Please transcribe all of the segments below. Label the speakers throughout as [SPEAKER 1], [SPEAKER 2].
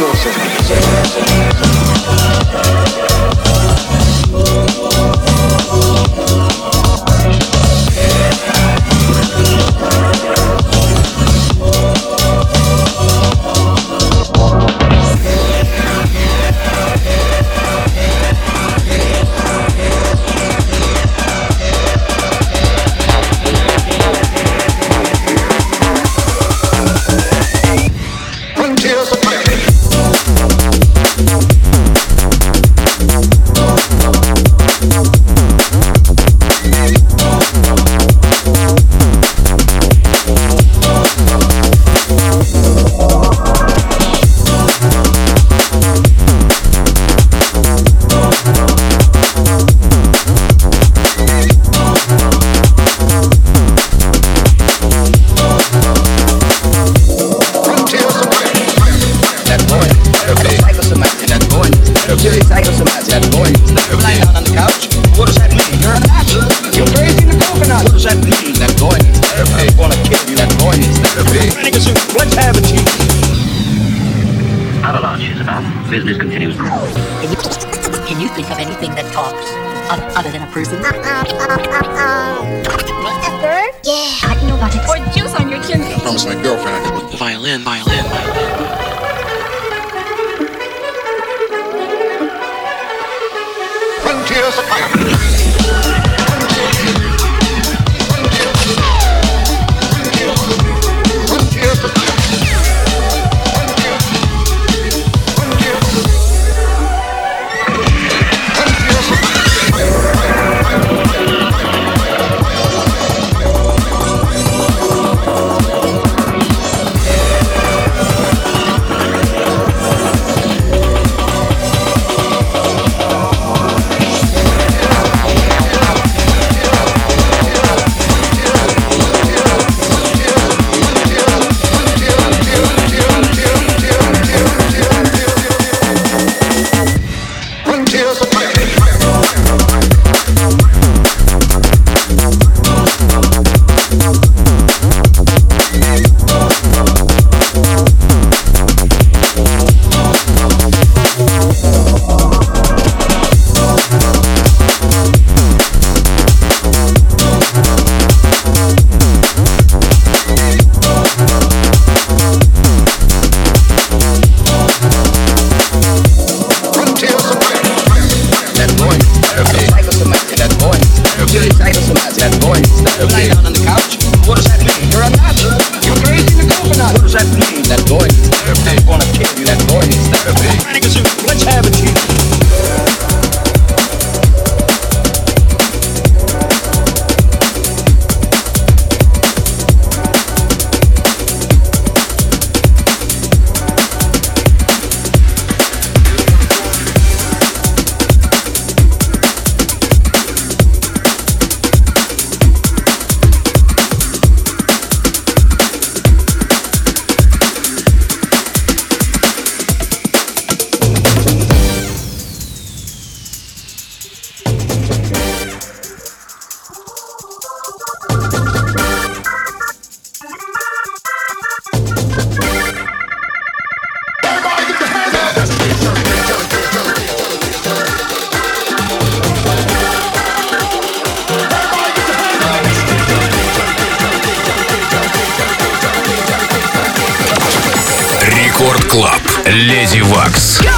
[SPEAKER 1] exclusive. Леди Вакс. Go!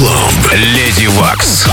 [SPEAKER 1] Клаб. Леди Вакс.